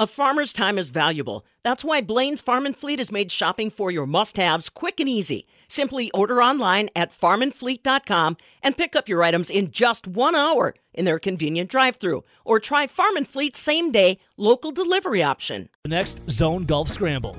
A farmer's time is valuable. That's why Blaine's Farm and Fleet has made shopping for your must haves quick and easy. Simply order online at farmandfleet.com and pick up your items in just one hour in their convenient drive through. Or try Farm and Fleet's same day local delivery option. The next Zone Golf Scramble.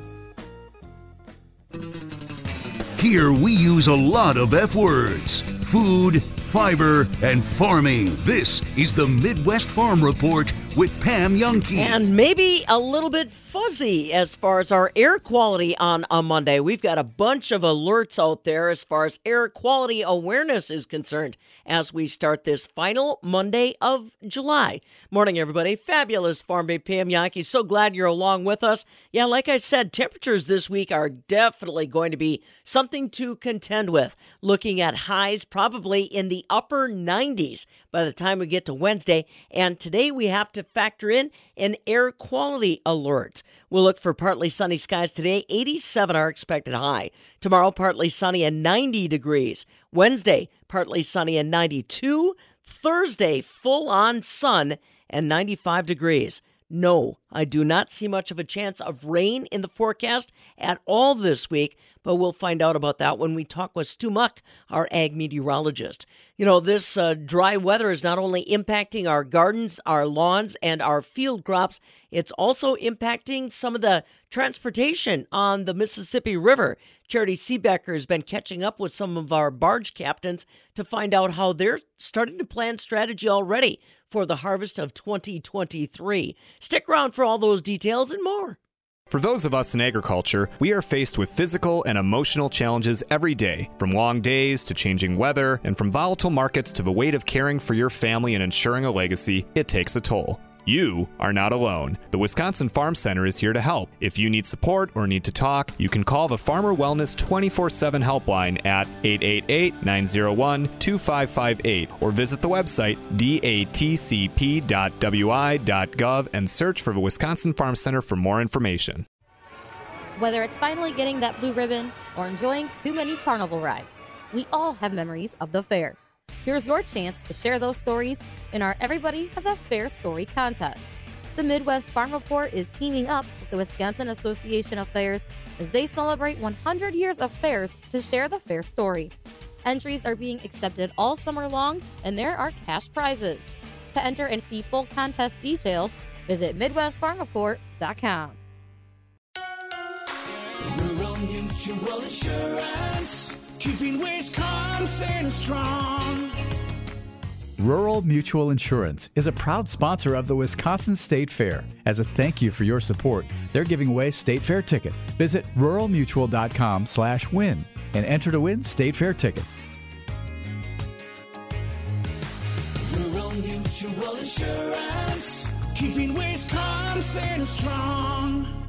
Here we use a lot of F words food, fiber, and farming. This is the Midwest Farm Report with Pam Jahnke. And maybe a little bit fuzzy as far as our air quality on a Monday. We've got a bunch of alerts out there as far as air quality awareness is concerned as we start this final Monday of July. Morning, everybody. Fabulous Farm Babe Pam Jahnke. So glad you're along with us. Yeah, like I said, temperatures this week are definitely going to be something to contend with. Looking at highs probably in the upper 90s by the time we get to Wednesday. And today we have to factor in an air quality alert. We'll look for partly sunny skies today. 87 are expected high. Tomorrow, partly sunny and 90 degrees. Wednesday, partly sunny and 92. Thursday, full on sun and 95 degrees. No, I do not see much of a chance of rain in the forecast at all this week, but we'll find out about that when we talk with Stu Muck, our ag meteorologist. You know, this uh, dry weather is not only impacting our gardens, our lawns, and our field crops, it's also impacting some of the transportation on the Mississippi River. Charitee Seebecker has been catching up with some of our barge captains to find out how they're starting to plan strategy already for the harvest of 2023. Stick around for all those details and more. For those of us in agriculture, we are faced with physical and emotional challenges every day, from long days to changing weather, and from volatile markets to the weight of caring for your family and ensuring a legacy, it takes a toll. You are not alone. The Wisconsin Farm Center is here to help. If you need support or need to talk, you can call the Farmer Wellness 24 7 helpline at 888 901 2558 or visit the website datcp.wi.gov and search for the Wisconsin Farm Center for more information. Whether it's finally getting that blue ribbon or enjoying too many carnival rides, we all have memories of the fair. Here's your chance to share those stories in our Everybody Has a Fair Story contest. The Midwest Farm Report is teaming up with the Wisconsin Association of Fairs as they celebrate 100 years of fairs to share the fair story. Entries are being accepted all summer long, and there are cash prizes. To enter and see full contest details, visit MidwestFarmReport.com. Rural Mutual Insurance, keeping Wisconsin strong. Rural Mutual Insurance is a proud sponsor of the Wisconsin State Fair. As a thank you for your support, they're giving away State Fair tickets. Visit ruralmutual.com/win and enter to win State Fair tickets. Rural Mutual Insurance, keeping Wisconsin strong.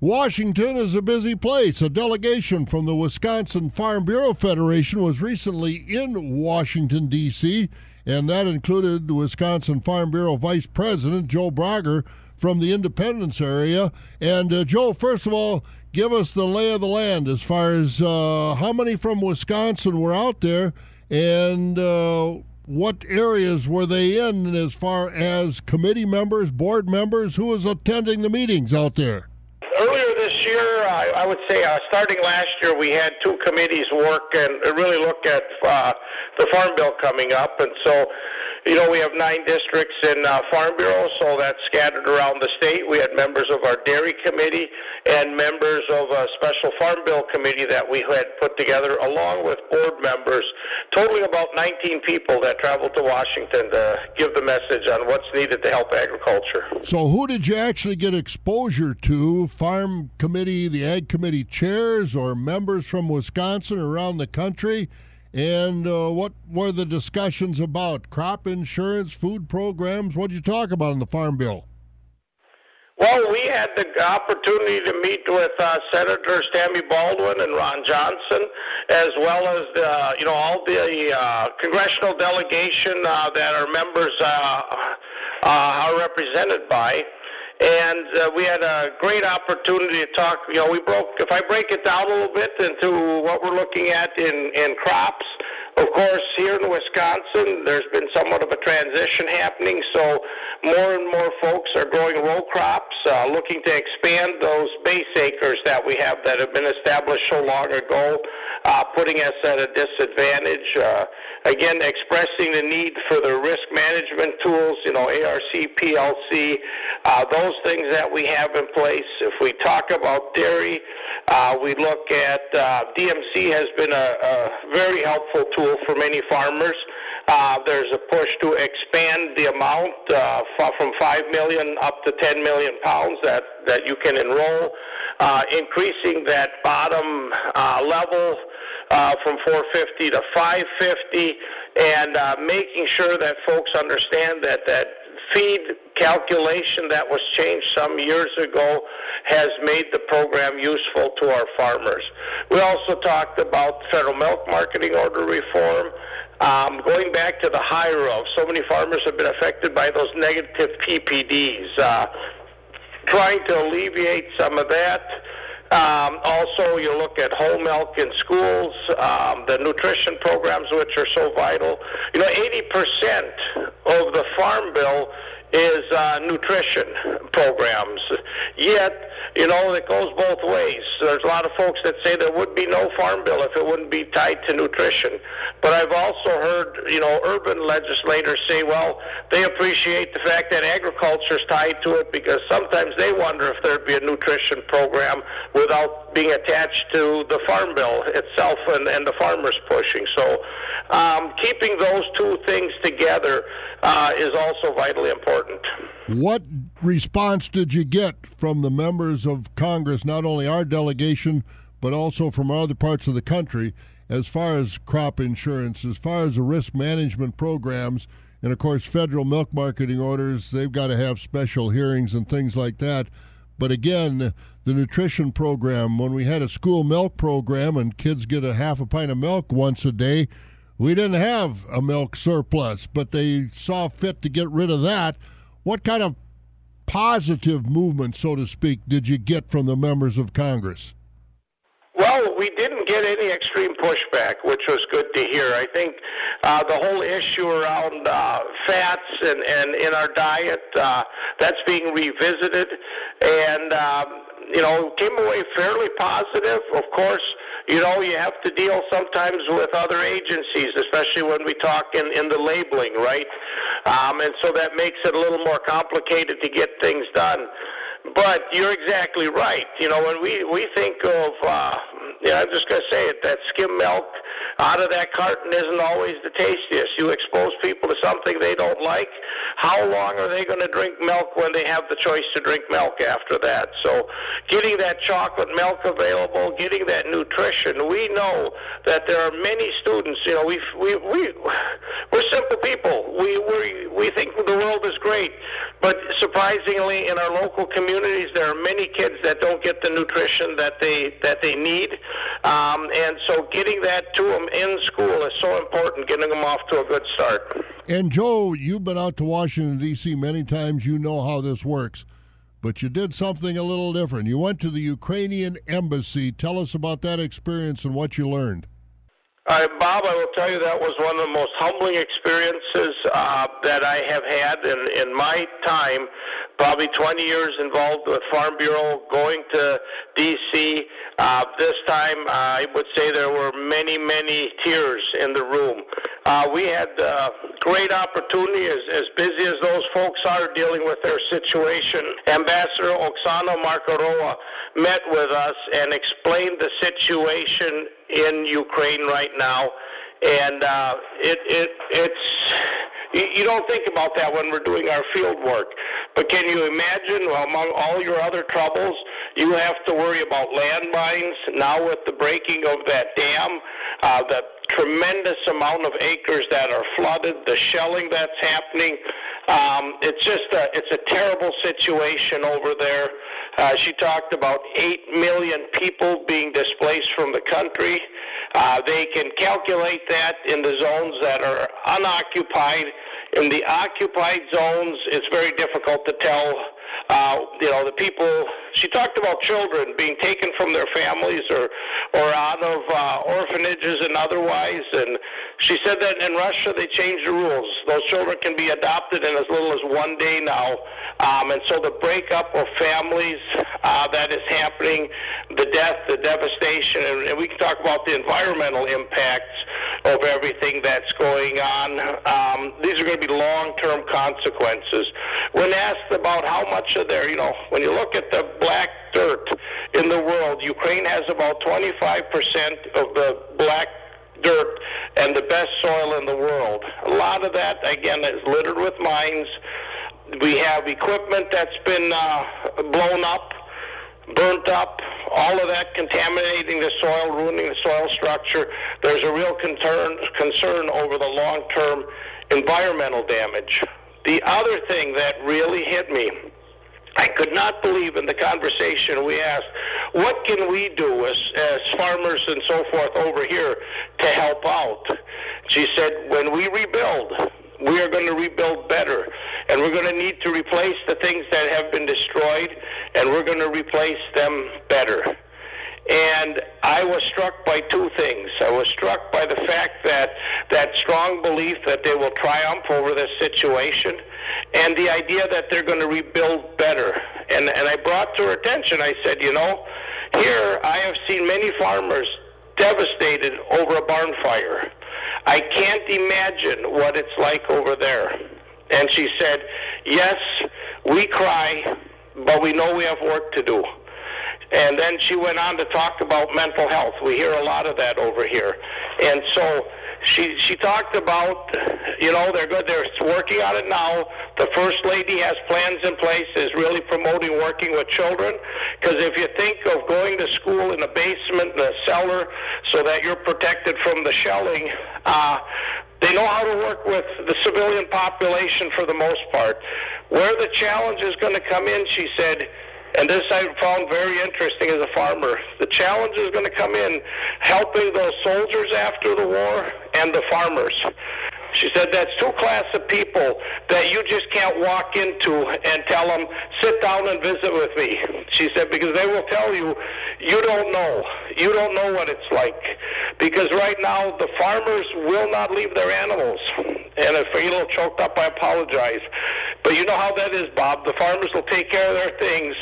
Washington is a busy place. A delegation from the Wisconsin Farm Bureau Federation was recently in Washington, D.C., and that included Wisconsin Farm Bureau Vice President Joe Bragger from the Independence area. And uh, Joe, first of all, give us the lay of the land as far as uh, how many from Wisconsin were out there and uh, what areas were they in as far as committee members, board members, who was attending the meetings out there? Earlier this year, I, I would say uh, starting last year, we had two committees work and really look at uh, the Farm Bill coming up. And so, you know, we have nine districts in uh, Farm Bureau, so that's scattered around the state. We had members of our Dairy Committee and members of a special Farm Bill Committee that we had put together, along with board members, totaling about 19 people that traveled to Washington to give the message on what's needed to help agriculture. So, who did you actually get exposure to? Farm Committee, the Ag Committee chairs, or members from Wisconsin around the country? And uh, what were the discussions about? Crop insurance, food programs? What did you talk about in the Farm Bill? Well, we had the opportunity to meet with uh, Senators Baldwin and Ron Johnson, as well as the, you know all the uh, congressional delegation uh, that our members uh, uh, are represented by. And uh, we had a great opportunity to talk. You know, we broke. If I break it down a little bit into what we're looking at in in crops, Of course, here in Wisconsin, there's been somewhat of a transition happening, so more and more folks are growing row crops, uh, looking to expand those base acres that we have that have been established so long ago, uh, putting us at a disadvantage. Uh, again, expressing the need for the risk management tools, you know, ARC, PLC, uh, those things that we have in place. If we talk about dairy, uh, we look at uh, DMC has been a, a very helpful tool for many farmers. Uh, there's a push to expand the amount uh, from 5 million up to 10 million pounds that, that you can enroll, uh, increasing that bottom uh, level uh, from 450 to 550, and uh, making sure that folks understand that that feed calculation that was changed some years ago has made the program useful to our farmers. We also talked about federal milk marketing order reform. Um, going back to the high row, so many farmers have been affected by those negative PPDs. Uh, trying to alleviate some of that. Um, also, you look at whole milk in schools, um, the nutrition programs, which are so vital. You know, 80% of the farm bill is uh, nutrition programs. Yet, you know, it goes both ways. There's a lot of folks that say there would be no farm bill if it wouldn't be tied to nutrition. But I've also heard, you know, urban legislators say, well, they appreciate the fact that agriculture is tied to it because sometimes they wonder if there'd be a nutrition program without being attached to the farm bill itself and, and the farmers pushing. So um, keeping those two things together uh, is also vitally important. What response did you get from the members of Congress, not only our delegation, but also from other parts of the country, as far as crop insurance, as far as the risk management programs, and of course, federal milk marketing orders? They've got to have special hearings and things like that. But again, the nutrition program, when we had a school milk program and kids get a half a pint of milk once a day, we didn't have a milk surplus, but they saw fit to get rid of that. What kind of positive movement, so to speak, did you get from the members of Congress? Well, we didn't get any extreme pushback, which was good to hear. I think uh, the whole issue around uh, fats and, and in our diet, uh, that's being revisited. And um, you know, came away fairly positive. Of course, you know, you have to deal sometimes with other agencies, especially when we talk in, in the labeling, right? Um, and so that makes it a little more complicated to get things done. But you're exactly right. You know, when we, we think of, uh, yeah, I'm just going to say it, that skim milk out of that carton isn't always the tastiest. You expose people to something they don't like. How long are they going to drink milk when they have the choice to drink milk after that? So getting that chocolate milk available, getting that nutrition, we know that there are many students, you know, we we we we're simple people. We we we think the world is great, but surprisingly in our local communities there are many kids that don't get the nutrition that they that they need. Um, and so getting that to them in school is so important, getting them off to a good start. And Joe, you've been out to Washington, D.C. many times. You know how this works. But you did something a little different. You went to the Ukrainian embassy. Tell us about that experience and what you learned. Uh, Bob, I will tell you that was one of the most humbling experiences uh, that I have had in, in my time. Probably 20 years involved with Farm Bureau, going to D.C. Uh, this time, I would say there were many, many tears in the room. Uh, we had uh, great opportunity, as, as busy as those folks are dealing with their situation. Ambassador Oksana Markarova met with us and explained the situation in Ukraine right now, and uh, it, it it's you, don't think about that when we're doing our field work. But can you imagine, among all your other troubles, you have to worry about landmines. Now with the breaking of that dam, uh, the tremendous amount of acres that are flooded, the shelling that's happening. Um, it's just a, it's a terrible situation over there. Uh, she talked about 8 million people being displaced from the country. Uh, they can calculate that in the zones that are unoccupied. In the occupied zones, it's very difficult to tell. Uh, you know, the people she talked about children being taken from their families or or out of uh, orphanages and otherwise. And she said that in Russia they changed the rules. Those children can be adopted in as little as one day now. Um, and so the breakup of families uh, that is happening, the death, the devastation, and, and we can talk about the environmental impacts of everything that's going on. Um, these are going to be long-term consequences. When asked about how much of their, you know, when you look at the black dirt in the world, Ukraine has about 25% of the black dirt and the best soil in the world. A lot of that, again, is littered with mines. We have equipment that's been uh, blown up, burnt up, all of that contaminating the soil, ruining the soil structure. There's a real concern, concern over the long-term environmental damage. The other thing that really hit me I could not believe in the conversation we asked, what can we do as, as farmers and so forth over here to help out? She said, when we rebuild, we are going to rebuild better. And we're going to need to replace the things that have been destroyed, and we're going to replace them better. And I was struck by two things. I was struck by the fact that that strong belief that they will triumph over this situation and the idea that they're going to rebuild better. And, and I brought to her attention, I said, you know, here I have seen many farmers devastated over a barn fire. I can't imagine what it's like over there. And she said, yes, we cry, but we know we have work to do. And then she went on to talk about mental health. We hear a lot of that over here. And so she she talked about you know they're good they're working on it now the first lady has plans in place is really promoting working with children because if you think of going to school in a basement in a cellar so that you're protected from the shelling uh they know how to work with the civilian population for the most part. Where the challenge is going to come in, she said, and this I found very interesting as a farmer. The challenge is going to come in helping those soldiers after the war and the farmers. She said that's two class of people that you just can't walk into and tell them, sit down and visit with me. She said, because they will tell you, you don't know. You don't know what it's like. Because right now, the farmers will not leave their animals. And if I get a little choked up, I apologize. But you know how that is, Bob. The farmers will take care of their things,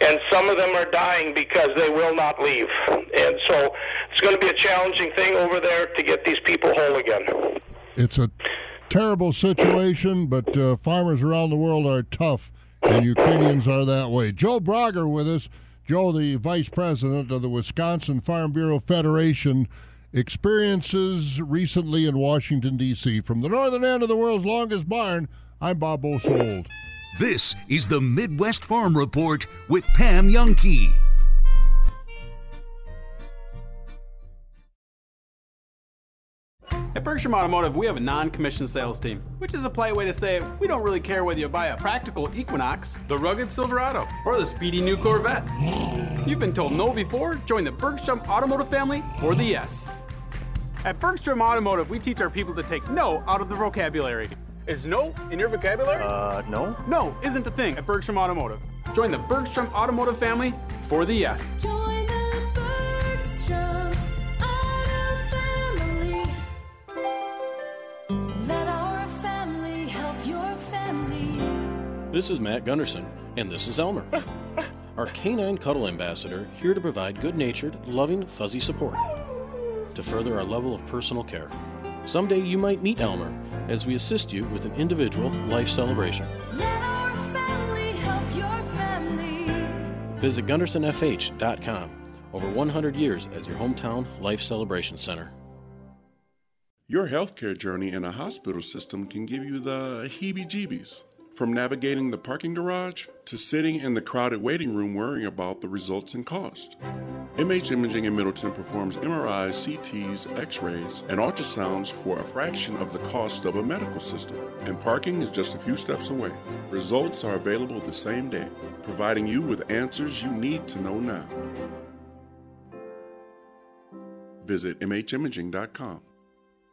and some of them are dying because they will not leave. And so it's going to be a challenging thing over there to get these people whole again. It's a terrible situation, but uh, farmers around the world are tough, and Ukrainians are that way. Joe Bragger with us. Joe, the vice president of the Wisconsin Farm Bureau Federation, experiences recently in Washington, D.C. From the northern end of the world's longest barn, I'm Bob Bosold. This is the Midwest Farm Report with Pam Jahnke. At Bergstrom Automotive, we have a non commissioned sales team, which is a polite way to say we don't really care whether you buy a practical Equinox, the rugged Silverado, or the speedy new Corvette. You've been told no before? Join the Bergstrom Automotive family for the yes. At Bergstrom Automotive, we teach our people to take no out of the vocabulary. Is no in your vocabulary? Uh, no. No isn't a thing at Bergstrom Automotive. Join the Bergstrom Automotive family for the yes. This is Matt Gunderson, and this is Elmer, our canine cuddle ambassador, here to provide good natured, loving, fuzzy support to further our level of personal care. Someday you might meet Elmer as we assist you with an individual life celebration. Let our family help your family. Visit GundersonFH.com. Over 100 years as your hometown life celebration center. Your healthcare journey in a hospital system can give you the heebie jeebies. From navigating the parking garage to sitting in the crowded waiting room worrying about the results and cost. MH Imaging in Middleton performs MRIs, CTs, x rays, and ultrasounds for a fraction of the cost of a medical system. And parking is just a few steps away. Results are available the same day, providing you with answers you need to know now. Visit MHimaging.com.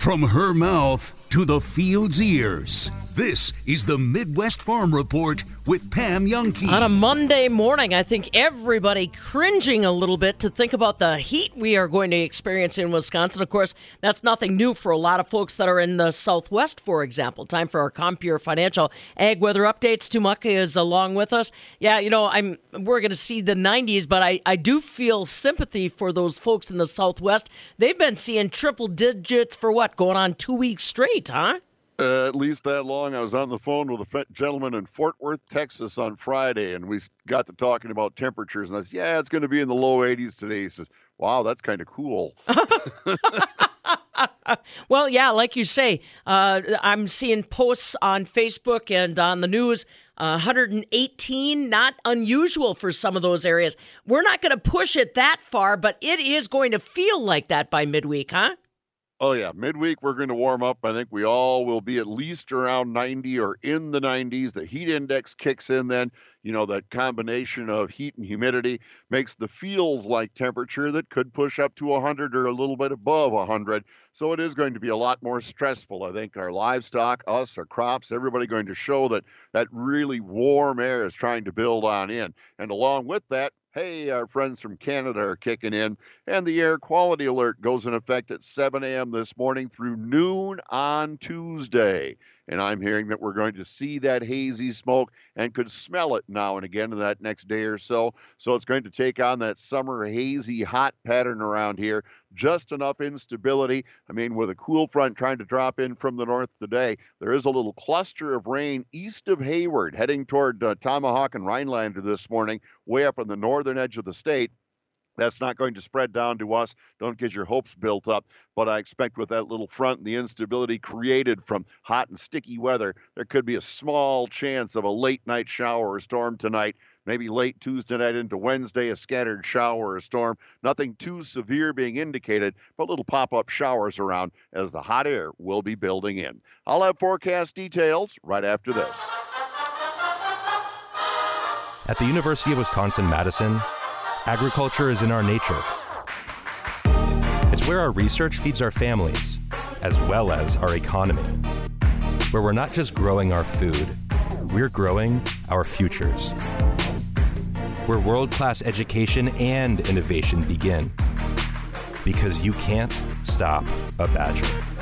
From her mouth to the field's ears, this is the Midwest Farm Report with Pam Jahnke. On a Monday morning, I think everybody cringing a little bit to think about the heat we are going to experience in Wisconsin. Of course, that's nothing new for a lot of folks that are in the Southwest, for example. Time for our Compeer Financial Ag Weather Updates. Stu Muck is along with us. Yeah, you know, I'm we're going to see the 90s, but I, I do feel sympathy for those folks in the Southwest. They've been seeing triple digits for what, going on two weeks straight, huh? Uh, at least that long. I was on the phone with a gentleman in Fort Worth, Texas on Friday, and we got to talking about temperatures. And I said, Yeah, it's going to be in the low 80s today. He says, Wow, that's kind of cool. Well, yeah, like you say, uh, I'm seeing posts on Facebook and on the news. Uh, 118, not unusual for some of those areas. We're not going to push it that far, but it is going to feel like that by midweek, huh? Oh, yeah. Midweek, we're going to warm up. I think we all will be at least around 90 or in the 90s. The heat index kicks in then. You know, that combination of heat and humidity makes the feels like temperature that could push up to 100 or a little bit above 100. So it is going to be a lot more stressful. I think our livestock, us, our crops, everybody going to show that that really warm air is trying to build on in. And along with that, hey, our friends from Canada are kicking in, and the air quality alert goes in effect at 7 a.m. this morning through noon on Tuesday. And I'm hearing that we're going to see that hazy smoke and could smell it now and again in that next day or so. So it's going to take on that summer hazy hot pattern around here. Just enough instability. I mean, with a cool front trying to drop in from the north today, there is a little cluster of rain east of Hayward heading toward uh, Tomahawk and Rhinelander this morning, way up on the northern edge of the state. That's not going to spread down to us. Don't get your hopes built up. But I expect with that little front and the instability created from hot and sticky weather, there could be a small chance of a late night shower or storm tonight. Maybe late Tuesday night into Wednesday, a scattered shower or storm. Nothing too severe being indicated, but little pop up showers around as the hot air will be building in. I'll have forecast details right after this. At the University of Wisconsin Madison, agriculture is in our nature. It's where our research feeds our families, as well as our economy. Where we're not just growing our food, we're growing our futures. Where world class education and innovation begin. Because you can't stop a badger.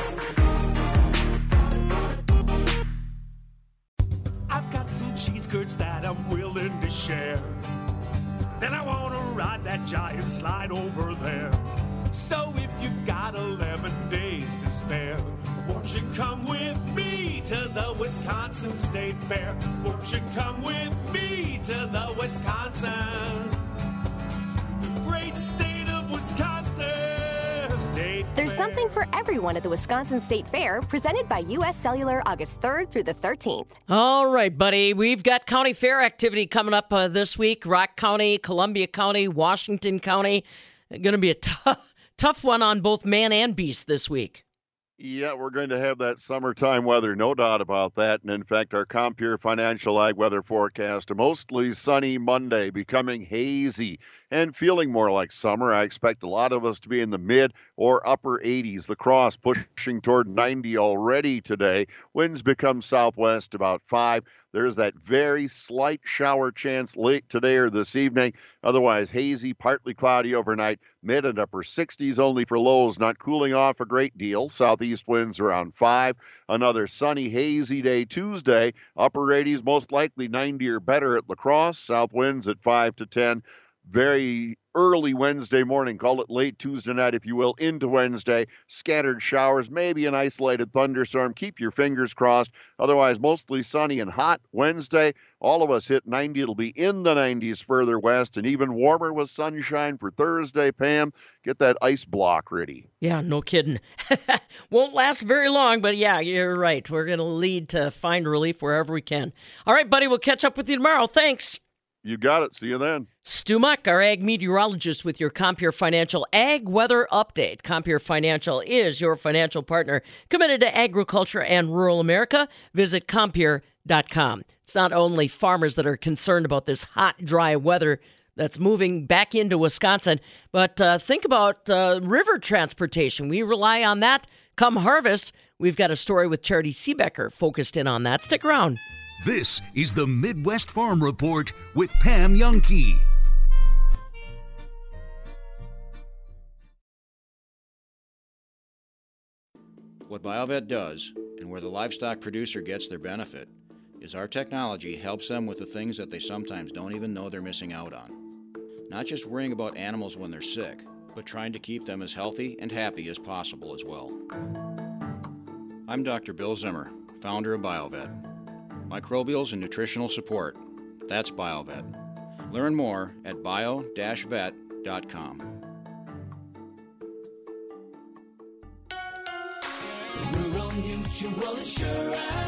Wisconsin State Fair? Won't you come with me to the Wisconsin? The great state of Wisconsin. State There's Fair. something for everyone at the Wisconsin State Fair, presented by U.S. Cellular August 3rd through the 13th. All right, buddy. We've got county fair activity coming up uh, this week. Rock County, Columbia County, Washington County. Going to be a tough, tough one on both man and beast this week. Yeah, we're going to have that summertime weather, no doubt about that. And in fact, our Compeer Financial Ag weather forecast mostly sunny Monday, becoming hazy and feeling more like summer. I expect a lot of us to be in the mid or upper 80s. La Crosse pushing toward 90 already today. Winds become southwest about 5. There's that very slight shower chance late today or this evening. Otherwise, hazy, partly cloudy overnight. Mid and upper 60s only for lows, not cooling off a great deal. Southeast winds around 5. Another sunny, hazy day Tuesday. Upper 80s, most likely 90 or better at La Crosse. South winds at 5 to 10. Very early Wednesday morning, call it late Tuesday night, if you will, into Wednesday. Scattered showers, maybe an isolated thunderstorm. Keep your fingers crossed. Otherwise, mostly sunny and hot Wednesday. All of us hit 90. It'll be in the 90s further west and even warmer with sunshine for Thursday. Pam, get that ice block ready. Yeah, no kidding. Won't last very long, but yeah, you're right. We're going to lead to find relief wherever we can. All right, buddy, we'll catch up with you tomorrow. Thanks. You got it. See you then. Stu Muck, our ag meteorologist with your Compeer Financial Ag Weather Update. Compeer Financial is your financial partner committed to agriculture and rural America. Visit Compeer.com. It's not only farmers that are concerned about this hot, dry weather that's moving back into Wisconsin, but uh, think about uh, river transportation. We rely on that come harvest. We've got a story with Charitee Seebecker focused in on that. Stick around. This is the Midwest Farm Report with Pam Jahnke. What BioVet does, and where the livestock producer gets their benefit, is our technology helps them with the things that they sometimes don't even know they're missing out on. Not just worrying about animals when they're sick, but trying to keep them as healthy and happy as possible as well. I'm Dr. Bill Zimmer, founder of BioVet. Microbials and nutritional support. That's BioVet. Learn more at bio-vet.com. Rural Mutual Insurance,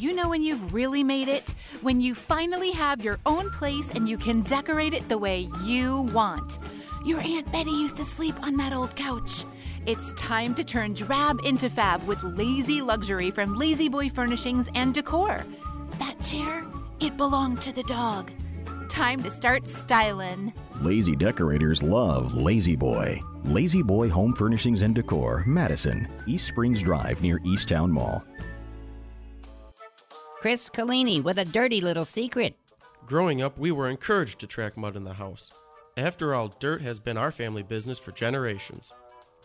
You know when you've really made it? When you finally have your own place and you can decorate it the way you want. Your Aunt Betty used to sleep on that old couch. It's time to turn drab into fab with lazy luxury from La-Z-Boy Furnishings and Decor. That chair, it belonged to the dog. Time to start styling. Lazy decorators love La-Z-Boy. Lazy Boy Home Furnishings and Decor, Madison, East Springs Drive near East Towne Mall. Chris Collini with a dirty little secret. Growing up, we were encouraged to track mud in the house. After all, dirt has been our family business for generations.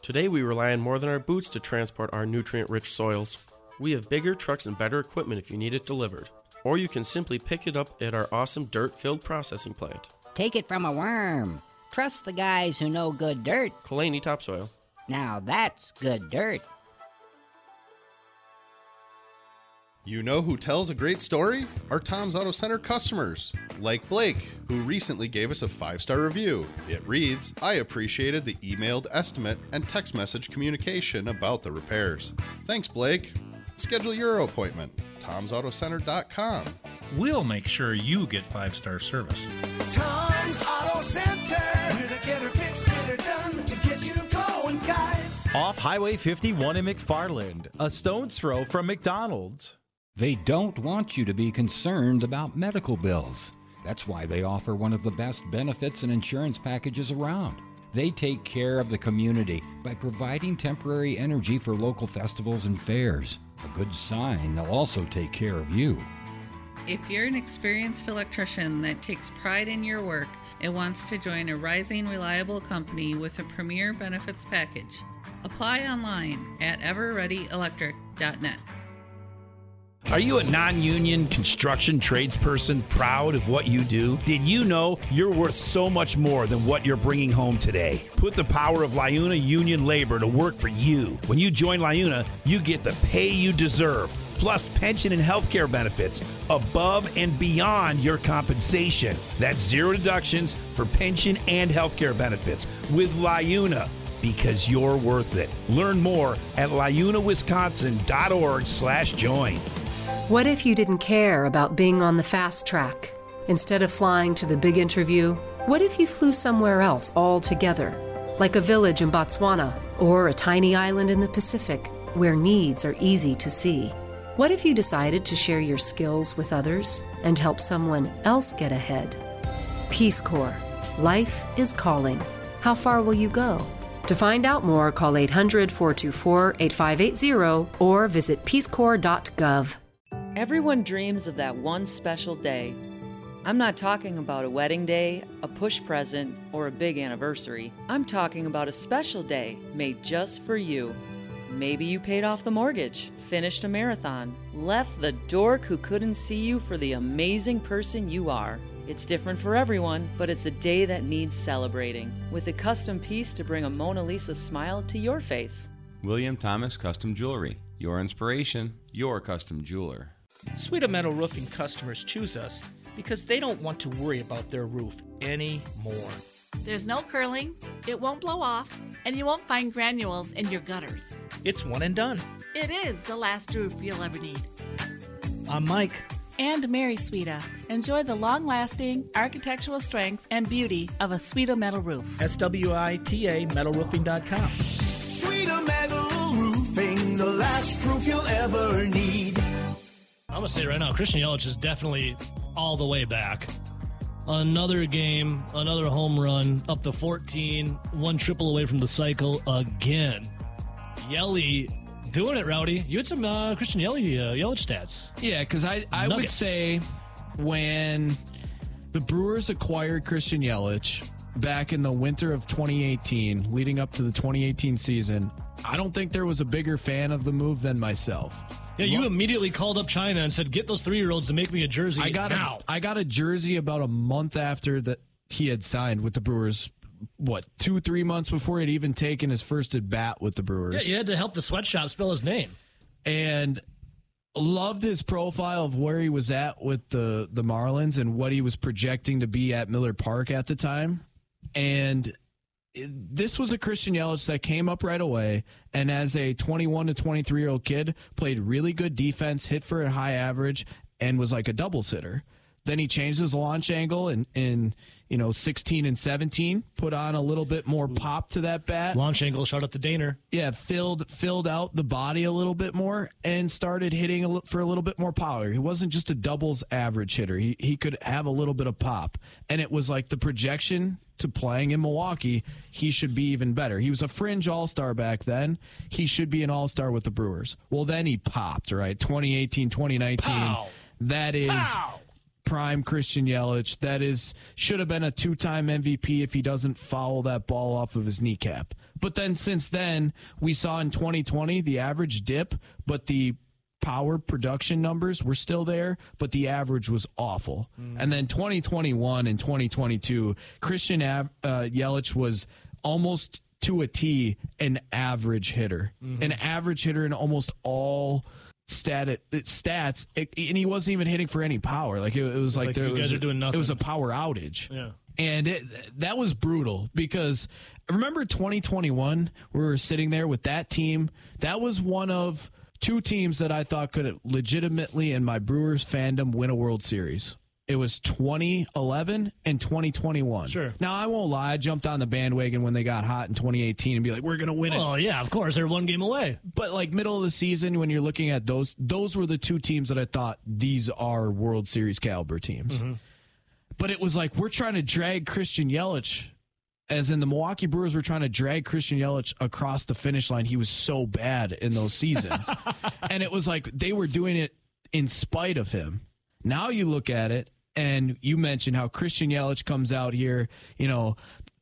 Today, we rely on more than our boots to transport our nutrient rich soils. We have bigger trucks and better equipment if you need it delivered. Or you can simply pick it up at our awesome dirt filled processing plant. Take it from a worm. Trust the guys who know good dirt. Kalani Topsoil. Now that's good dirt. You know who tells a great story? Our Tom's Auto Center customers, like Blake, who recently gave us a five star review. It reads I appreciated the emailed estimate and text message communication about the repairs. Thanks, Blake. Schedule your appointment. Tom'sAutoCenter.com. We'll make sure you get five star service. Tom's Auto Center, we're the getter fix, getter done to get you going, guys. Off Highway 51 in McFarland, a stone's throw from McDonald's. They don't want you to be concerned about medical bills. That's why they offer one of the best benefits and insurance packages around. They take care of the community by providing temporary energy for local festivals and fairs. A good sign they'll also take care of you. If you're an experienced electrician that takes pride in your work and wants to join a rising, reliable company with a premier benefits package, apply online at everreadyelectric.net. Are you a non union construction tradesperson proud of what you do? Did you know you're worth so much more than what you're bringing home today? Put the power of Liuna Union Labor to work for you. When you join Liuna, you get the pay you deserve, plus pension and health care benefits above and beyond your compensation. That's zero deductions for pension and health care benefits with Liuna because you're worth it. Learn more at liunawisconsin.org slash join. What if you didn't care about being on the fast track? Instead of flying to the big interview, what if you flew somewhere else altogether? Like a village in Botswana or a tiny island in the Pacific where needs are easy to see? What if you decided to share your skills with others and help someone else get ahead? Peace Corps. Life is calling. How far will you go? To find out more, call 800 424 8580 or visit peacecorps.gov. Everyone dreams of that one special day. I'm not talking about a wedding day, a push present, or a big anniversary. I'm talking about a special day made just for you. Maybe you paid off the mortgage, finished a marathon, left the dork who couldn't see you for the amazing person you are. It's different for everyone, but it's a day that needs celebrating, with a custom piece to bring a Mona Lisa smile to your face. William Thomas Custom Jewelry. Your inspiration, your custom jeweler. Swita Metal Roofing customers choose us because they don't want to worry about their roof anymore. There's no curling, it won't blow off, and you won't find granules in your gutters. It's one and done. It is the last roof you'll ever need. I'm Mike. And Mary Swita. Enjoy the long lasting architectural strength and beauty of a Swita metal roof. S W I T A metalroofing.com. Swita Metal Roofing, the last roof you'll ever need. I'm gonna say right now, Christian Yelich is definitely all the way back. Another game, another home run, up to 14, one triple away from the cycle again. Yelly doing it, Rowdy. You had some uh, Christian Yelich, uh, Yelich stats. Yeah, because I, I would say when the Brewers acquired Christian Yelich back in the winter of 2018, leading up to the 2018 season, I don't think there was a bigger fan of the move than myself. Yeah, you immediately called up China and said, "Get those three-year-olds to make me a jersey I got now." a I got a jersey about a month after that he had signed with the Brewers. What two three months before he'd even taken his first at bat with the Brewers? yeah, you had to help the sweatshop spell his name. and loved his profile of where he was at with the the Marlins and what he was projecting to be at Miller Park at the time. And this was a Christian Yelich that came up right away and as a 21 to 23 year old kid played really good defense, hit for a high average and was like a doubles hitter. Then he changed his launch angle and, in you know 16 and 17, put on a little bit more pop to that bat. Launch angle, shout out to Daner. Yeah, filled filled out the body a little bit more and started hitting a li- for a little bit more power. He wasn't just a doubles average hitter. He he could have a little bit of pop, and it was like the projection to playing in Milwaukee. He should be even better. He was a fringe All Star back then. He should be an All Star with the Brewers. Well, then he popped right 2018, 2019. That is prime Christian Yelich. That is should have been a two-time MVP if he doesn't foul that ball off of his kneecap. But then since then, we saw in 2020 the average dip, but the power production numbers were still there, but the average was awful. And then 2021 and 2022, Christian Av- uh, Yelich was almost to a T an average hitter, an average hitter in almost all stat stats, it, and he wasn't even hitting for any power. Like it, it was like, like there was it was a power outage. Yeah. And it, that was brutal because remember 2021, we were sitting there with that team. That was one of two teams that I thought could legitimately, in my Brewers fandom, win a World Series. It was 2011 and 2021. Sure. Now, I won't lie. I jumped on the bandwagon when they got hot in 2018 and be like, we're going to win it. Oh yeah, of course. They're one game away. But like middle of the season, when you're looking at those, those were the two teams that I thought these are World Series caliber teams. Mm-hmm. But it was like we're trying to drag Christian Yelich, as in the Milwaukee Brewers were trying to drag Christian Yelich across the finish line. He was so bad in those seasons, and it was like they were doing it in spite of him. Now you look at it, and you mentioned how Christian Yelich comes out here, you know.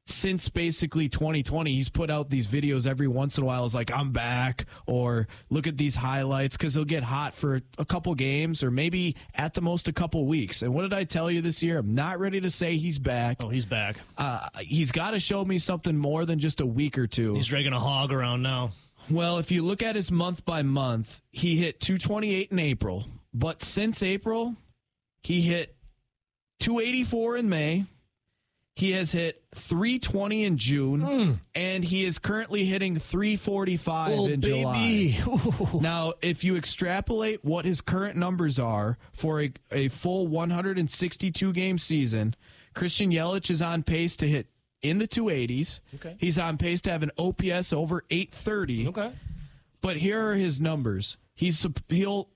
Since basically 2020, he's put out these videos every once in a while. It's like I'm back, or look at these highlights because he'll get hot for a couple games, or maybe at the most a couple weeks. And what did I tell you this year? I'm not ready to say he's back. Oh, he's back. Uh, he's got to show me something more than just a week or two. He's dragging a hog around now. Well, if you look at his month by month, he hit 228 in April, but since April, he hit 284 in May. He has hit 320 in June, hmm. and he is currently hitting 345 Oh, in baby. July. now, if you extrapolate what his current numbers are for a, a full 162 game season, Christian Yelich is on pace to hit in the 280s. Okay. He's on pace to have an OPS over 830. Okay. But here are his numbers. He's he'll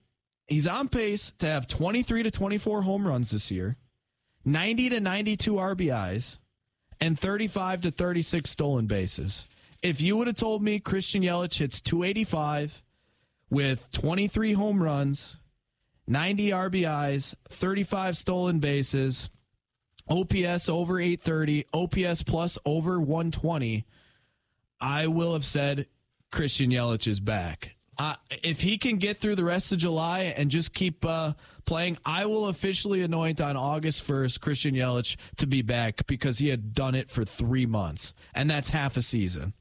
he's on pace to have 23 to 24 home runs this year, 90 to 92 RBIs, and 35 to 36 stolen bases. If you would have told me Christian Yelich hits 285 with 23 home runs, 90 RBIs, 35 stolen bases, OPS over 830, OPS plus over 120, I will have said Christian Yelich is back. Uh, if he can get through the rest of July and just keep uh, playing, I will officially anoint on August 1st Christian Yelich to be back because he had done it for three months, and that's half a season.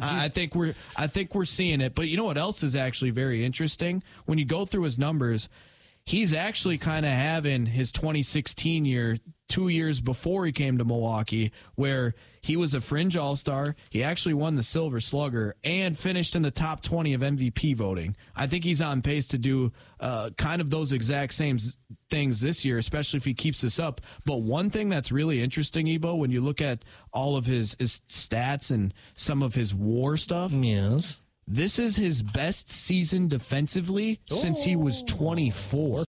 I I think we're I think we're seeing it. But you know what else is actually very interesting? When you go through his numbers, he's actually kind of having his 2016 year two years before he came to Milwaukee, where he was a fringe all star. He actually won the Silver Slugger and finished in the top 20 of MVP voting. I think he's on pace to do uh, kind of those exact same things this year, especially if he keeps this up. But one thing that's really interesting, Ebo, when you look at all of his, his stats and some of his war stuff. Yes. This is his best season defensively since he was 24.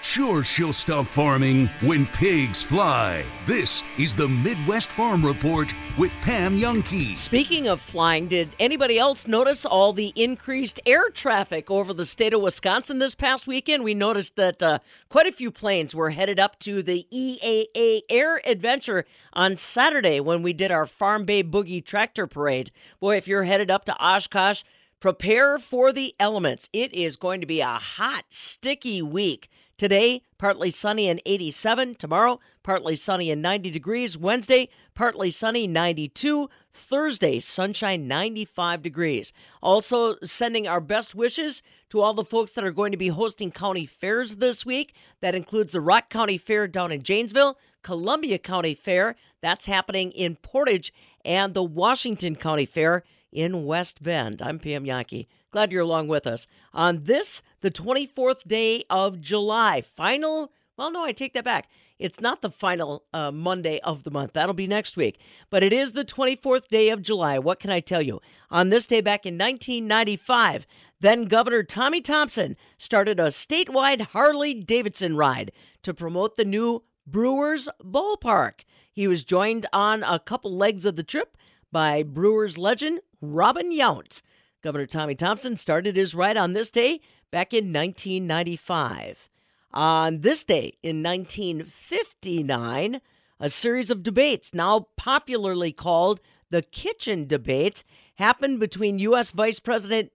Sure, she'll stop farming when pigs fly. This is the Midwest Farm Report with Pam Jahnke. Speaking of flying, did anybody else notice all the increased air traffic over the state of Wisconsin this past weekend? We noticed that uh, quite a few planes were headed up to the EAA AirVenture on Saturday when we did our Farm Babe Boogie Tractor Parade. Boy, if you're headed up to Oshkosh, prepare for the elements. It is going to be a hot, sticky week. Today, partly sunny and 87. Tomorrow, partly sunny and 90 degrees. Wednesday, partly sunny, 92. Thursday, sunshine, 95 degrees. Also, sending our best wishes to all the folks that are going to be hosting county fairs this week. That includes the Rock County Fair down in Janesville, Columbia County Fair, that's happening in Portage, and the Washington County Fair in West Bend. I'm Pam Jahnke. Glad you're along with us on this, the 24th day of July. Final, well, no, I take that back. It's not the final uh, Monday of the month. That'll be next week. But it is the 24th day of July. What can I tell you? On this day back in 1995, then Governor Tommy Thompson started a statewide Harley Davidson ride to promote the new Brewers Ballpark. He was joined on a couple legs of the trip by Brewers legend Robin Yount. Governor Tommy Thompson started his ride on this day back in 1995. On this day in 1959, a series of debates, now popularly called the Kitchen Debate, happened between U.S. Vice President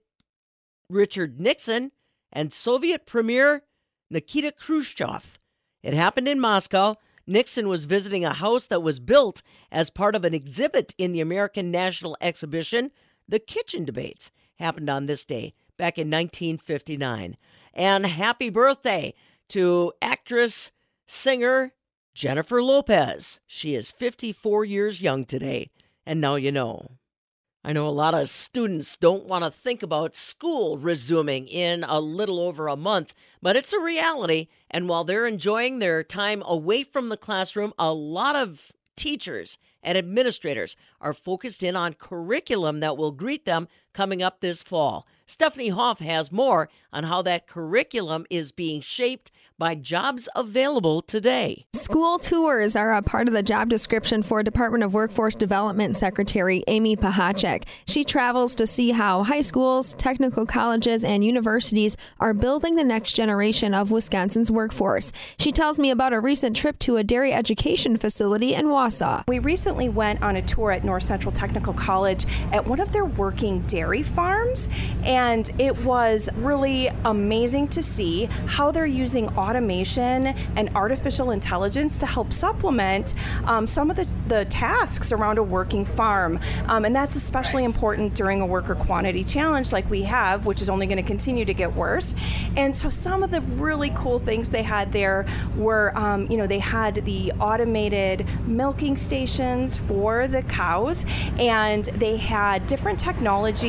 Richard Nixon and Soviet Premier Nikita Khrushchev. It happened in Moscow. Nixon was visiting a house that was built as part of an exhibit in the American National Exhibition. The Kitchen Debates happened on this day back in 1959. And happy birthday to actress, singer Jennifer Lopez. She is 54 years young today, and now you know. I know a lot of students don't want to think about school resuming in a little over a month, but it's a reality. And while they're enjoying their time away from the classroom, a lot of teachers and administrators are focused in on curriculum that will greet them coming up this fall. Stephanie Hoff has more on how that curriculum is being shaped by jobs available today. School tours are a part of the job description for Department of Workforce Development Secretary Amy Pechacek. She travels to see how high schools, technical colleges, and universities are building the next generation of Wisconsin's workforce. She tells me about a recent trip to a dairy education facility in Wausau. We recently went on a tour at North Central Technical College at one of their working dairy farms, and it was really amazing to see how they're using automation and artificial intelligence to help supplement um, some of the, the tasks around a working farm. Um, and that's especially important during a worker quantity challenge like we have, which is only going to continue to get worse. And so some of the really cool things they had there were, um, you know, they had the automated milking stations for the cows, and they had different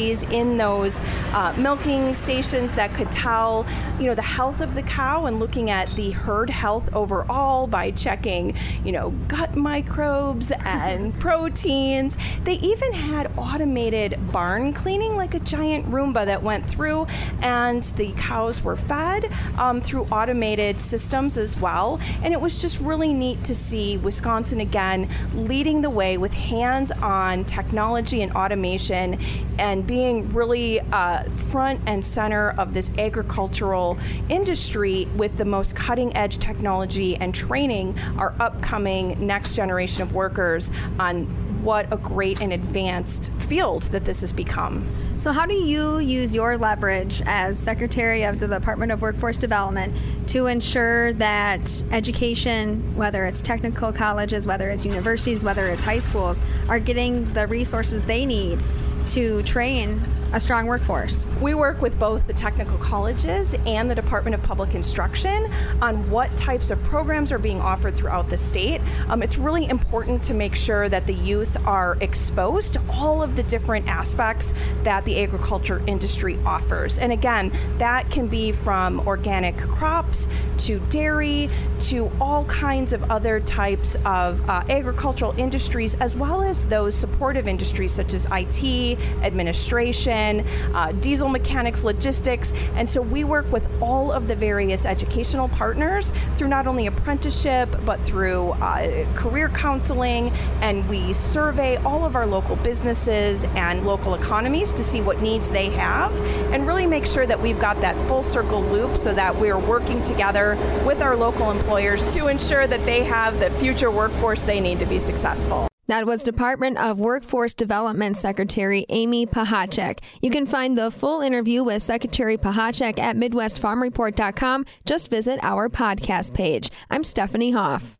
technologies in those uh, milking stations that could tell, you know, the health of the cow and looking at the herd health overall by checking, you know, gut microbes and proteins. They even had automated barn cleaning, like a giant Roomba that went through, and the cows were fed um, through automated systems as well. And it was just really neat to see Wisconsin again leading the way with hands on technology and automation and being really uh, front and center of this agricultural industry with the most cutting edge technology and training our upcoming next generation of workers on what a great and advanced field that this has become. So, how do you use your leverage as Secretary of the Department of Workforce Development to ensure that education, whether it's technical colleges, whether it's universities, whether it's high schools, are getting the resources they need to train a strong workforce. We work with both the technical colleges and the Department of Public Instruction on what types of programs are being offered throughout the state. Um, it's really important to make sure that the youth are exposed to all of the different aspects that the agriculture industry offers. And again, that can be from organic crops to dairy to all kinds of other types of uh, agricultural industries, as well as those supportive industries such as IT, administration uh, diesel mechanics, logistics. And so we work with all of the various educational partners through not only apprenticeship, but through uh, career counseling. And we survey all of our local businesses and local economies to see what needs they have and really make sure that we've got that full circle loop so that we're working together with our local employers to ensure that they have the future workforce they need to be successful. That was Department of Workforce Development Secretary Amy Pechacek. You can find the full interview with Secretary Pechacek at MidwestFarmReport.com. Just visit our podcast page. I'm Stephanie Hoff.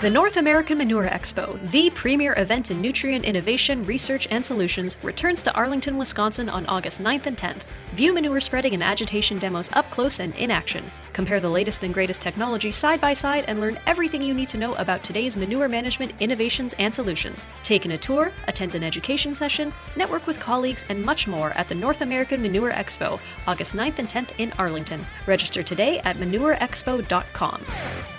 The North American Manure Expo, the premier event in nutrient innovation, research, and solutions, returns to Arlington, Wisconsin on August 9th and 10th. View manure spreading and agitation demos up close and in action. Compare the latest and greatest technology side by side and learn everything you need to know about today's manure management innovations and solutions. Take in a tour, attend an education session, network with colleagues, and much more at the North American Manure Expo, August 9th and 10th in Arlington. Register today at manureexpo.com.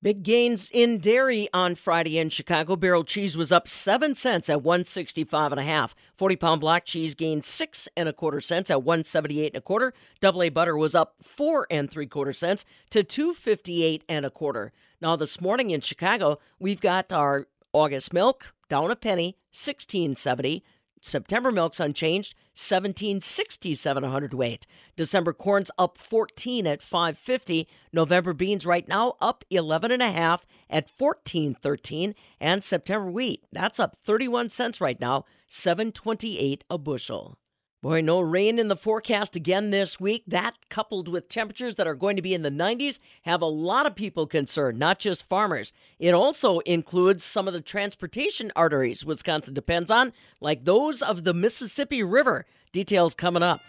Big gains in dairy on Friday in Chicago. Barrel cheese was up seven cents at one sixty five and a half. Forty pound block cheese gained six and a quarter cents at one seventy eight and a quarter. Double A butter was up four and three quarter cents to two fifty eight and a quarter. Now this morning in Chicago, we've got our August milk down a penny, sixteen seventy. September milk's unchanged, 1767 a hundredweight. December corn's up 14 at 550. November beans right now up 11 and a half at 1413 and September wheat, that's up 31 cents right now, 728 a bushel. Boy, no rain in the forecast again this week. That, coupled with temperatures that are going to be in the 90s, have a lot of people concerned, not just farmers. It also includes some of the transportation arteries Wisconsin depends on, like those of the Mississippi River. Details coming up.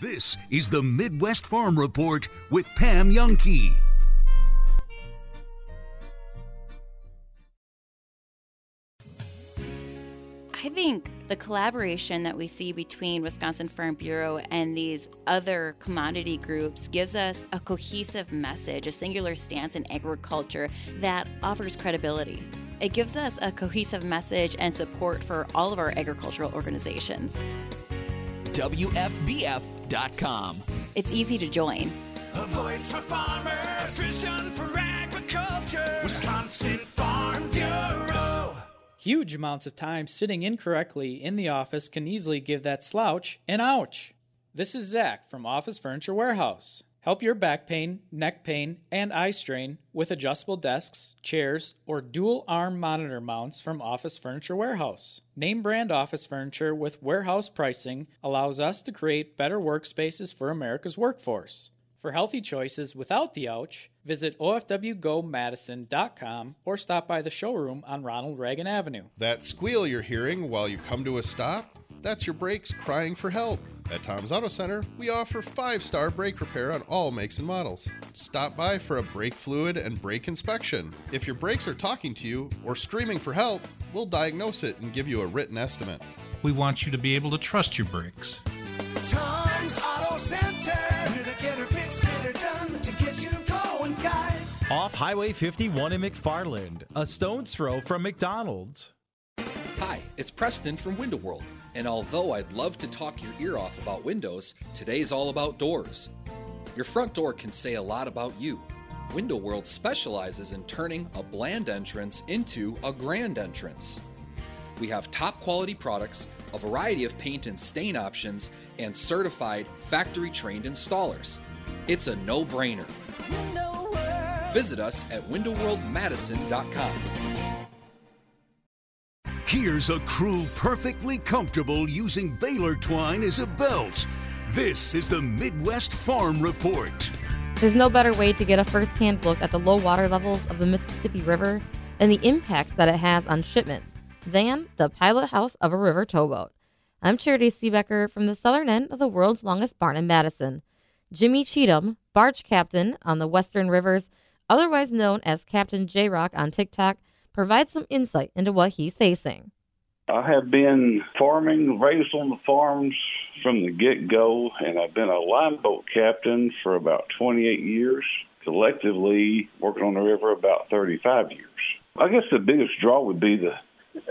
This is the Midwest Farm Report with Pam Jahnke. I think the collaboration that we see between Wisconsin Farm Bureau and these other commodity groups gives us a cohesive message, a singular stance in agriculture that offers credibility. It gives us a cohesive message and support for all of our agricultural organizations. WFBF.com. It's easy to join. A voice for farmers, a vision for agriculture. Wisconsin Farm Bureau. Huge amounts of time sitting incorrectly in the office can easily give that slouch an ouch. This is Zach from Office Furniture Warehouse. Help your back pain, neck pain, and eye strain with adjustable desks, chairs, or dual arm monitor mounts from Office Furniture Warehouse. Name brand office furniture with warehouse pricing allows us to create better workspaces for America's workforce. For healthy choices without the ouch, visit ofwgomadison.com or stop by the showroom on Ronald Reagan Avenue. That squeal you're hearing while you come to a stop? That's your brakes crying for help. At Tom's Auto Center, we offer five star brake repair on all makes and models. Stop by for a brake fluid and brake inspection. If your brakes are talking to you or screaming for help, we'll diagnose it and give you a written estimate. We want you to be able to trust your brakes. Tom's Auto Center. Off Highway 51 in McFarland, a stone's throw from McDonald's. Hi, it's Preston from Window World, and although I'd love to talk your ear off about windows, today's all about doors. Your front door can say a lot about you. Window World specializes in turning a bland entrance into a grand entrance. We have top quality products, a variety of paint and stain options, and certified factory trained installers. It's a no brainer. Visit us at windowworldmadison.com. Here's a crew perfectly comfortable using baler twine as a belt. This is the Midwest Farm Report. There's no better way to get a first hand look at the low water levels of the Mississippi River and the impacts that it has on shipments than the pilot house of a river towboat. I'm Charitee Seebecker from the southern end of the world's longest barn in Madison. Jimmy Cheatem, barge captain on the Western Rivers, otherwise known as Captain J Rock on TikTok, provides some insight into what he's facing. I have been farming, raised on the farms from the get go, and I've been a line boat captain for about 28 years. Collectively, working on the river about 35 years. I guess the biggest draw would be the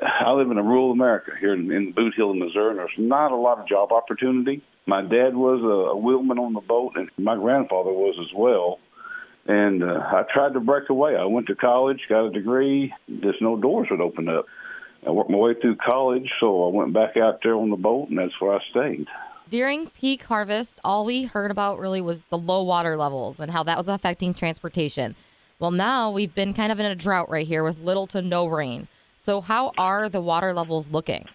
I live in a rural America here in, in Bootheel, Missouri, and there's not a lot of job opportunity. My dad was a, a wheelman on the boat, and my grandfather was as well. And uh, I tried to break away. I went to college, got a degree. Just no doors would open up. I worked my way through college, so I went back out there on the boat, and that's where I stayed. During peak harvest, all we heard about really was the low water levels and how that was affecting transportation. Well, now we've been kind of in a drought right here with little to no rain. So, how are the water levels looking?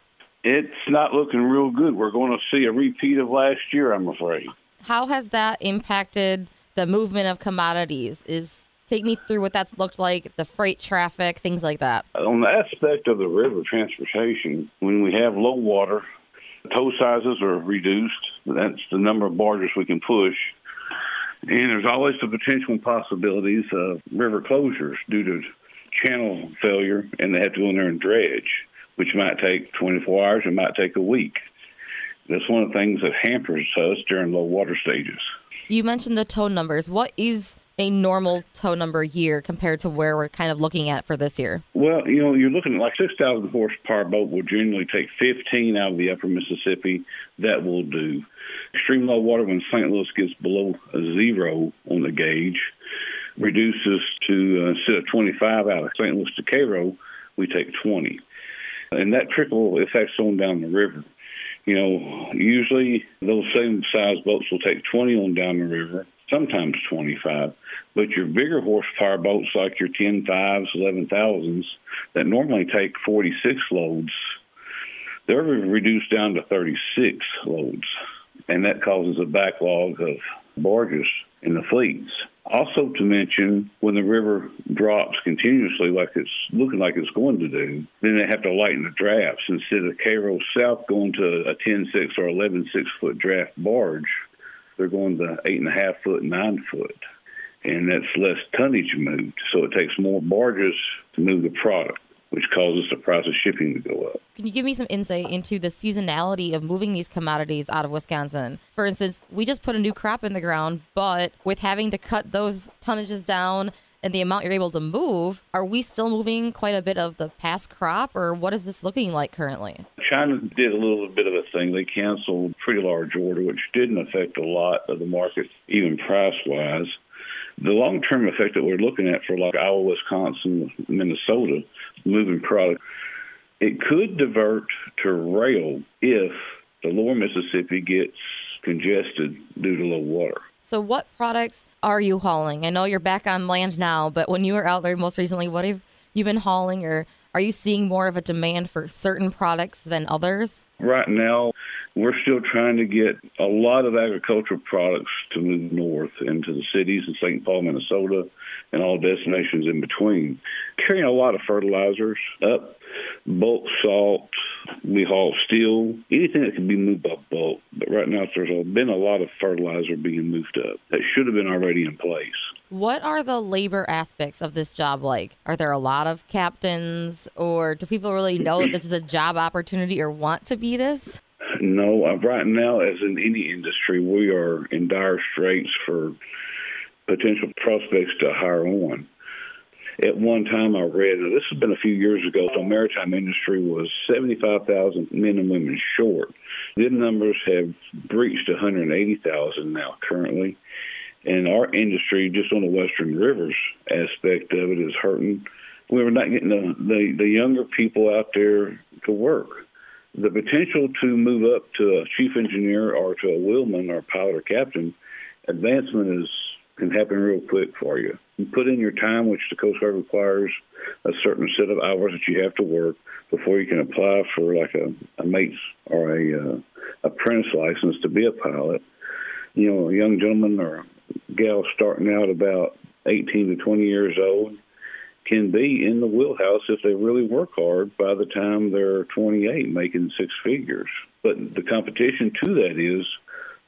It's not looking real good. We're going to see a repeat of last year, I'm afraid. How has that impacted the movement of commodities? Is take me through what that's looked like, the freight traffic, things like that. On the aspect of the river transportation, when we have low water, tow sizes are reduced. That's the number of barges we can push. And there's always the potential possibilities of river closures due to channel failure and they have to go in there and dredge, which might take 24 hours, it might take a week. That's one of the things that hampers us during low water stages. You mentioned the tow numbers. What is a normal tow number year compared to where we're kind of looking at for this year? Well, you know, you're looking at like 6,000 horsepower boat will generally take 15 out of the upper Mississippi. That will do. Extreme low water when St. Louis gets below zero on the gauge reduces to uh, instead of 25 out of St. Louis to Cairo, we take 20. And that trickle affects on down the river. You know, usually those same size boats will take 20 on down the river, sometimes 25. But your bigger horsepower boats, like your 10 fives, 11,000s, that normally take 46 loads, they're reduced down to 36 loads. And that causes a backlog of barges in the fleets. Also, to mention, when the river drops continuously, like it's looking like it's going to do, then they have to lighten the drafts. Instead of Cairo South going to a 10 6 or 11 6 foot draft barge, they're going to 8.5 foot, 9 foot. And that's less tonnage moved. So it takes more barges to move the product which causes the price of shipping to go up. Can you give me some insight into the seasonality of moving these commodities out of Wisconsin? For instance, we just put a new crop in the ground, but with having to cut those tonnages down and the amount you're able to move, are we still moving quite a bit of the past crop, or what is this looking like currently? China did a little bit of a thing. They canceled a pretty large order, which didn't affect a lot of the market, even price wise. The long term effect that we're looking at for like Iowa, Wisconsin, Minnesota, moving product, it could divert to rail if the lower Mississippi gets congested due to low water. So, what products are you hauling? I know you're back on land now, but when you were out there most recently, what have you been hauling, or are you seeing more of a demand for certain products than others? Right now, we're still trying to get a lot of agricultural products to move north into the cities in St. Paul, Minnesota, and all destinations in between. Carrying a lot of fertilizers up, bulk salt, we haul steel, anything that can be moved by bulk. But right now, there's been a lot of fertilizer being moved up that should have been already in place. What are the labor aspects of this job like? Are there a lot of captains, or do people really know that this is a job opportunity or want to be this? No, uh, right now, as in any industry, we are in dire straits for potential prospects to hire on. At one time, I read, this has been a few years ago, the maritime industry was 75,000 men and women short. The numbers have breached 180,000 now currently. And our industry, just on the Western Rivers aspect of it, is hurting. We were not getting the, the, the younger people out there to work. The potential to move up to a chief engineer or to a wheelman or pilot or captain, advancement is can happen real quick for you. You put in your time, which the Coast Guard requires a certain set of hours that you have to work before you can apply for like a, a mate's or a uh, apprentice license to be a pilot. You know, a young gentleman or gal starting out about 18 to 20 years old can be in the wheelhouse if they really work hard by the time they're 28 making six figures. But the competition to that is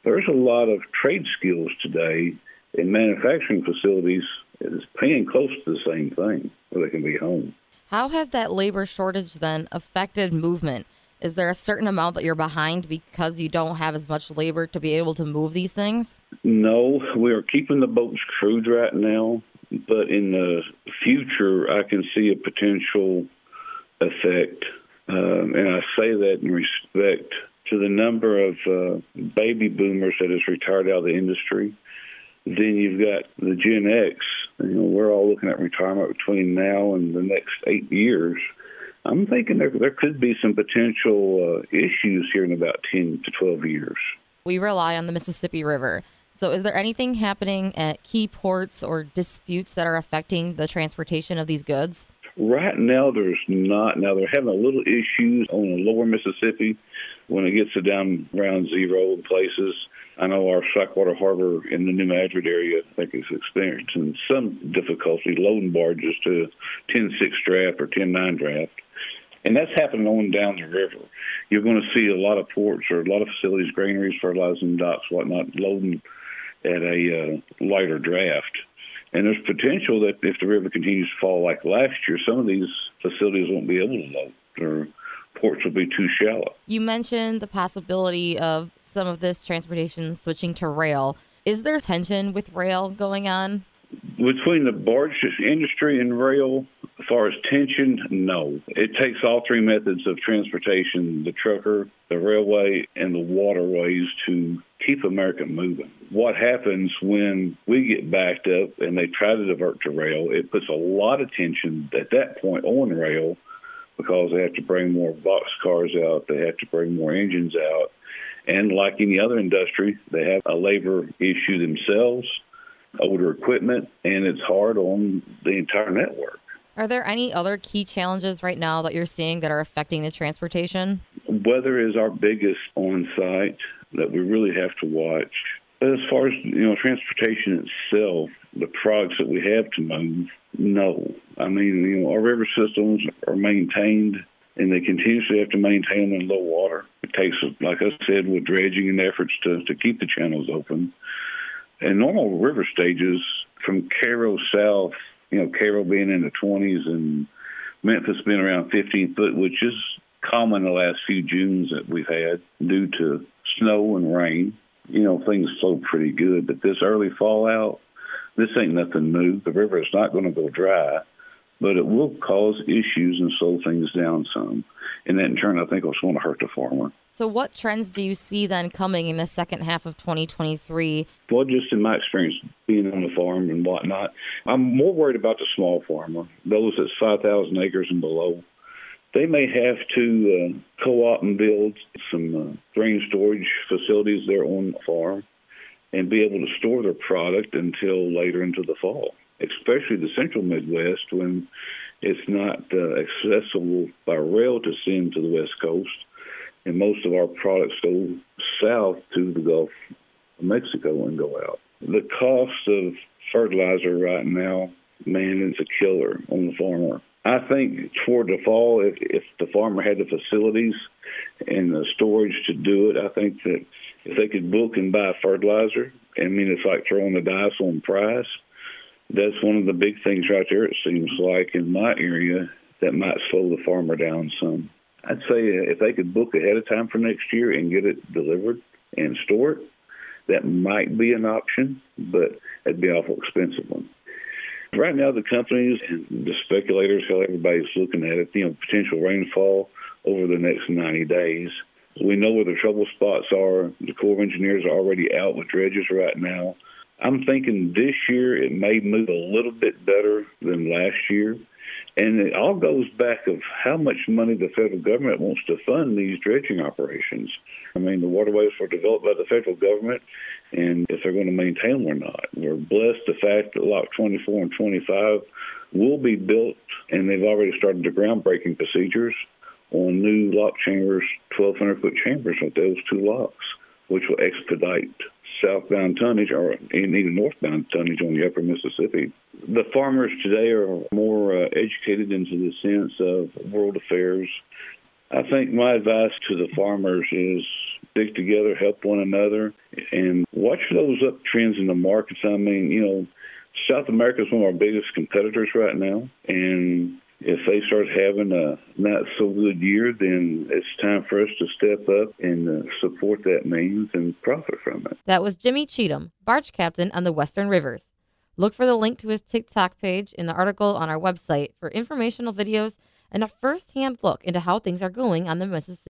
there's a lot of trade skills today in manufacturing facilities is paying close to the same thing where they can be home. How has that labor shortage then affected movement? Is there a certain amount that you're behind because you don't have as much labor to be able to move these things? No, we are keeping the boats crewed right now, but in the future, I can see a potential effect. Um, and I say that in respect to the number of uh, baby boomers that has retired out of the industry. Then you've got the Gen X. You know, we're all looking at retirement between now and the next eight years. I'm thinking there there could be some potential uh, issues here in about ten to twelve years. We rely on the Mississippi River. So, is there anything happening at key ports or disputes that are affecting the transportation of these goods? Right now, there's not. Now, they're having a little issues on the lower Mississippi when it gets to down around zero in places. I know our Slackwater Harbor in the New Madrid area, I think, is experiencing some difficulty loading barges to 10 6 draft or 10 9 draft. And that's happening on down the river. You're going to see a lot of ports or a lot of facilities, granaries, fertilizing docks, whatnot, loading at a uh, lighter draft. And there's potential that if the river continues to fall like last year, some of these facilities won't be able to load or ports will be too shallow. You mentioned the possibility of some of this transportation switching to rail. Is there tension with rail going on? Between the barge industry and rail, as far as tension, no. It takes all three methods of transportation the trucker, the railway, and the waterways to keep America moving. What happens when we get backed up and they try to divert to rail? It puts a lot of tension at that point on rail because they have to bring more box cars out, they have to bring more engines out. And like any other industry, they have a labor issue themselves, older equipment, and it's hard on the entire network. Are there any other key challenges right now that you're seeing that are affecting the transportation? Weather is our biggest on site that we really have to watch. As far as you know, transportation itself, the products that we have to move, no. I mean, you know, our river systems are maintained and they continuously have to maintain them in low water. It takes, like I said, with dredging and efforts to, to keep the channels open. And normal river stages from Cairo south, you know, Cairo being in the 20s and Memphis being around 15 foot, which is common the last few Junes that we've had due to snow and rain. You know, things flow pretty good. But this early fallout, this ain't nothing new. The river is not going to go dry but it will cause issues and slow things down some. And that in turn, I think, will going to hurt the farmer. So, what trends do you see then coming in the second half of 2023? Well, just in my experience being on the farm and whatnot, I'm more worried about the small farmer, those that's 5,000 acres and below. They may have to uh, co-op and build some uh, grain storage facilities there on the farm and be able to store their product until later into the fall especially the central Midwest, when it's not uh, accessible by rail to send to the West Coast, and most of our products go south to the Gulf of Mexico and go out. The cost of fertilizer right now, man, is a killer on the farmer. I think toward the fall, if, if the farmer had the facilities and the storage to do it, I think that if they could book and buy fertilizer, I mean, it's like throwing the dice on price that's one of the big things right there. It seems like in my area that might slow the farmer down some. I'd say uh, if they could book ahead of time for next year and get it delivered and store it, that might be an option, but it'd be awful expensive one. Right now, the companies and the speculators, how everybody's looking at it, you know, potential rainfall over the next 90 days. We know where the trouble spots are. The Corps of Engineers are already out with dredges right now. I'm thinking this year it may move a little bit better than last year. And it all goes back of how much money the federal government wants to fund these dredging operations. I mean, the waterways were developed by the federal government, and if they're going to maintain them or not. We're blessed the fact that Lock 24 and 25 will be built, and they've already started the groundbreaking procedures on new lock chambers, 1,200 foot chambers with those two locks, which will expedite southbound tonnage or even northbound tonnage on the upper Mississippi. The farmers today are more uh, educated into the sense of world affairs. I think my advice to the farmers is stick together, help one another, and watch those uptrends in the markets. I mean, you know, South America is one of our biggest competitors right now, and if they start having a not so good year, then it's time for us to step up and uh, support that means and profit from it. That was Jimmy Cheatem, barge captain on the Western Rivers. Look for the link to his TikTok page in the article on our website for informational videos and a first hand look into how things are going on the Mississippi.